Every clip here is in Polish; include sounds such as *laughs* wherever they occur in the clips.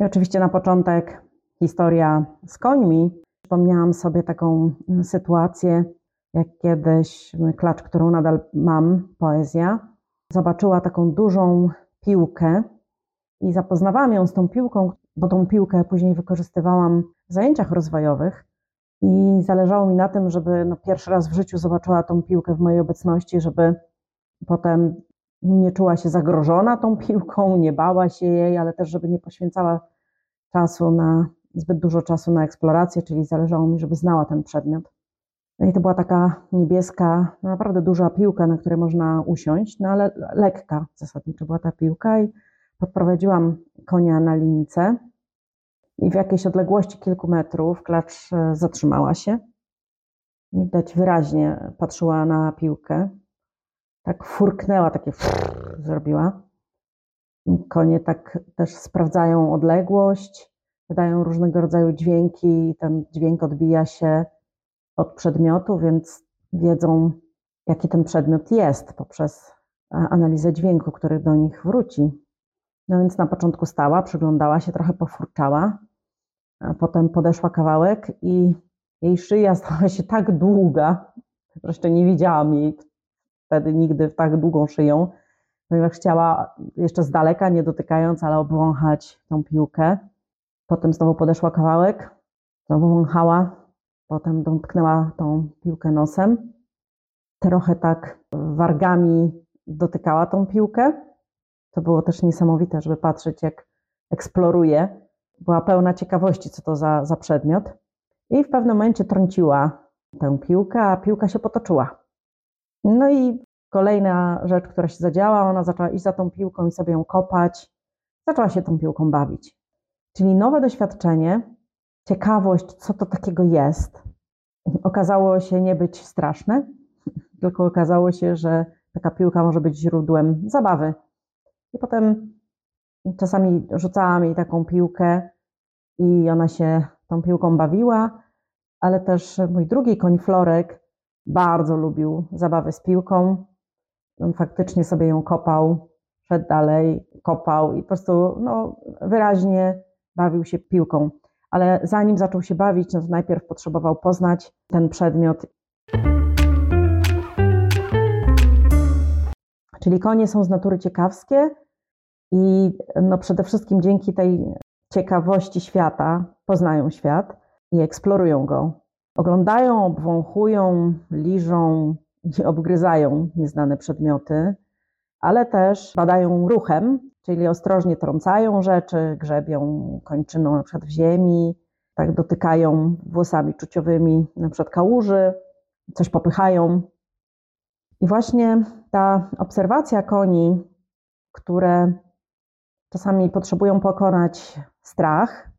I oczywiście na początek historia z końmi. Przypomniałam sobie taką sytuację, jak kiedyś klacz, którą nadal mam, poezja, zobaczyła taką dużą piłkę i zapoznawałam ją z tą piłką, bo tą piłkę później wykorzystywałam w zajęciach rozwojowych. I zależało mi na tym, żeby no, pierwszy raz w życiu zobaczyła tą piłkę w mojej obecności, żeby potem nie czuła się zagrożona tą piłką, nie bała się jej, ale też, żeby nie poświęcała czasu na, zbyt dużo czasu na eksplorację, czyli zależało mi, żeby znała ten przedmiot. No i to była taka niebieska, no naprawdę duża piłka, na której można usiąść, no ale lekka zasadniczo była ta piłka i podprowadziłam konia na lince i w jakiejś odległości kilku metrów klacz e, zatrzymała się. Widać wyraźnie patrzyła na piłkę. Tak furknęła, takie frrr, *laughs* zrobiła. Konie tak też sprawdzają odległość, wydają różnego rodzaju dźwięki, ten dźwięk odbija się od przedmiotu, więc wiedzą, jaki ten przedmiot jest poprzez analizę dźwięku, który do nich wróci. No więc na początku stała, przyglądała się, trochę pofurczała, a potem podeszła kawałek i jej szyja stała się tak długa, że jeszcze nie widziałam jej wtedy nigdy w tak długą szyją, ponieważ chciała jeszcze z daleka, nie dotykając, ale obwąchać tą piłkę. Potem znowu podeszła kawałek, znowu wąchała, potem dotknęła tą piłkę nosem. Trochę tak wargami dotykała tą piłkę. To było też niesamowite, żeby patrzeć, jak eksploruje. Była pełna ciekawości, co to za, za przedmiot. I w pewnym momencie trąciła tę piłkę, a piłka się potoczyła. No i kolejna rzecz, która się zadziała, ona zaczęła iść za tą piłką i sobie ją kopać. Zaczęła się tą piłką bawić. Czyli nowe doświadczenie, ciekawość, co to takiego jest, okazało się nie być straszne, *laughs* tylko okazało się, że taka piłka może być źródłem zabawy. I potem czasami rzucałam jej taką piłkę i ona się tą piłką bawiła, ale też mój drugi koń Florek bardzo lubił zabawy z piłką. Faktycznie sobie ją kopał, szedł dalej, kopał i po prostu no, wyraźnie bawił się piłką. Ale zanim zaczął się bawić, no to najpierw potrzebował poznać ten przedmiot. Czyli konie są z natury ciekawskie i no przede wszystkim dzięki tej ciekawości świata poznają świat i eksplorują go. Oglądają, obwąchują, liżą i obgryzają nieznane przedmioty, ale też badają ruchem, czyli ostrożnie trącają rzeczy, grzebią kończyną na przykład w ziemi, tak dotykają włosami czuciowymi na przykład kałuży, coś popychają. I właśnie ta obserwacja koni, które czasami potrzebują pokonać strach,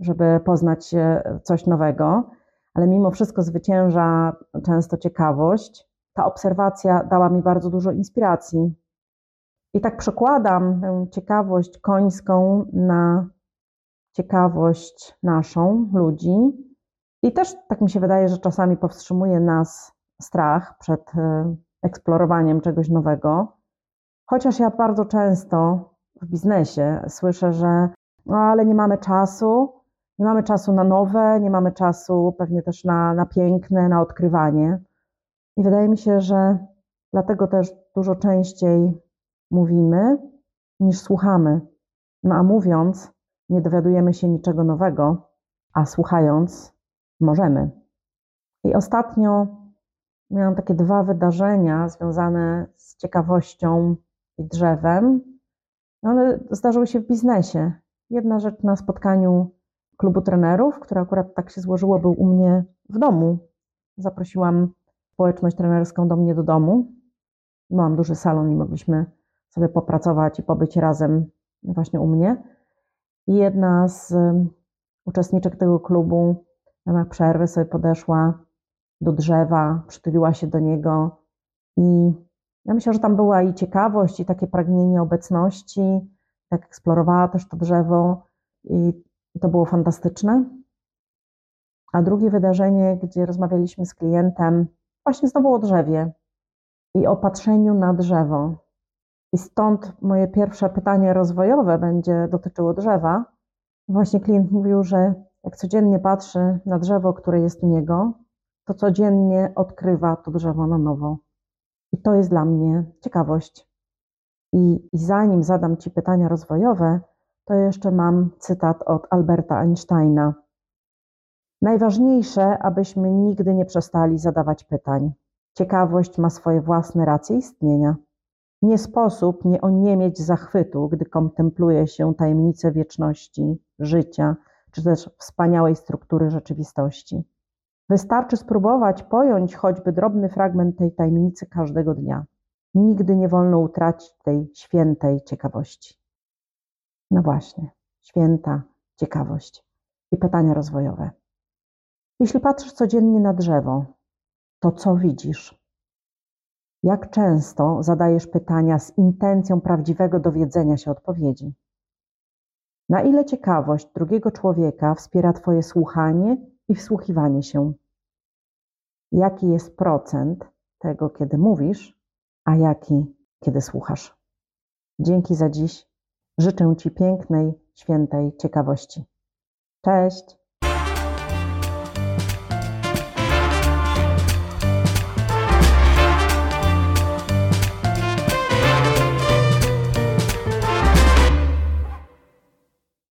żeby poznać coś nowego, ale mimo wszystko zwycięża często ciekawość. Ta obserwacja dała mi bardzo dużo inspiracji. I tak przekładam tę ciekawość końską na ciekawość naszą, ludzi. I też tak mi się wydaje, że czasami powstrzymuje nas strach przed e, eksplorowaniem czegoś nowego. Chociaż ja bardzo często w biznesie słyszę, że no ale nie mamy czasu, nie mamy czasu na nowe, nie mamy czasu pewnie też na, na piękne, na odkrywanie. I wydaje mi się, że dlatego też dużo częściej mówimy niż słuchamy. No a mówiąc, nie dowiadujemy się niczego nowego, a słuchając, możemy. I ostatnio miałam takie dwa wydarzenia związane z ciekawością i drzewem. One zdarzyły się w biznesie. Jedna rzecz na spotkaniu klubu trenerów, które akurat tak się złożyło, był u mnie w domu. Zaprosiłam społeczność trenerską do mnie do domu. Miałam duży salon i mogliśmy sobie popracować i pobyć razem właśnie u mnie. I jedna z uczestniczek tego klubu w ramach przerwy sobie podeszła do drzewa, przytuliła się do niego i ja myślę, że tam była i ciekawość, i takie pragnienie obecności, tak eksplorowała też to drzewo i to było fantastyczne. A drugie wydarzenie, gdzie rozmawialiśmy z klientem, właśnie znowu o drzewie i o patrzeniu na drzewo. I stąd moje pierwsze pytanie rozwojowe będzie dotyczyło drzewa. Właśnie klient mówił, że jak codziennie patrzy na drzewo, które jest u niego, to codziennie odkrywa to drzewo na nowo. I to jest dla mnie ciekawość. I, I zanim zadam Ci pytania rozwojowe, to jeszcze mam cytat od Alberta Einsteina. Najważniejsze, abyśmy nigdy nie przestali zadawać pytań. Ciekawość ma swoje własne racje istnienia. Nie sposób nie oniemieć zachwytu, gdy kontempluje się tajemnice wieczności, życia, czy też wspaniałej struktury rzeczywistości. Wystarczy spróbować pojąć choćby drobny fragment tej tajemnicy każdego dnia. Nigdy nie wolno utracić tej świętej ciekawości. No właśnie, święta ciekawość i pytania rozwojowe. Jeśli patrzysz codziennie na drzewo, to co widzisz? Jak często zadajesz pytania z intencją prawdziwego dowiedzenia się odpowiedzi? Na ile ciekawość drugiego człowieka wspiera Twoje słuchanie i wsłuchiwanie się? Jaki jest procent tego, kiedy mówisz, a jaki, kiedy słuchasz? Dzięki za dziś. Życzę Ci pięknej, świętej ciekawości. Cześć!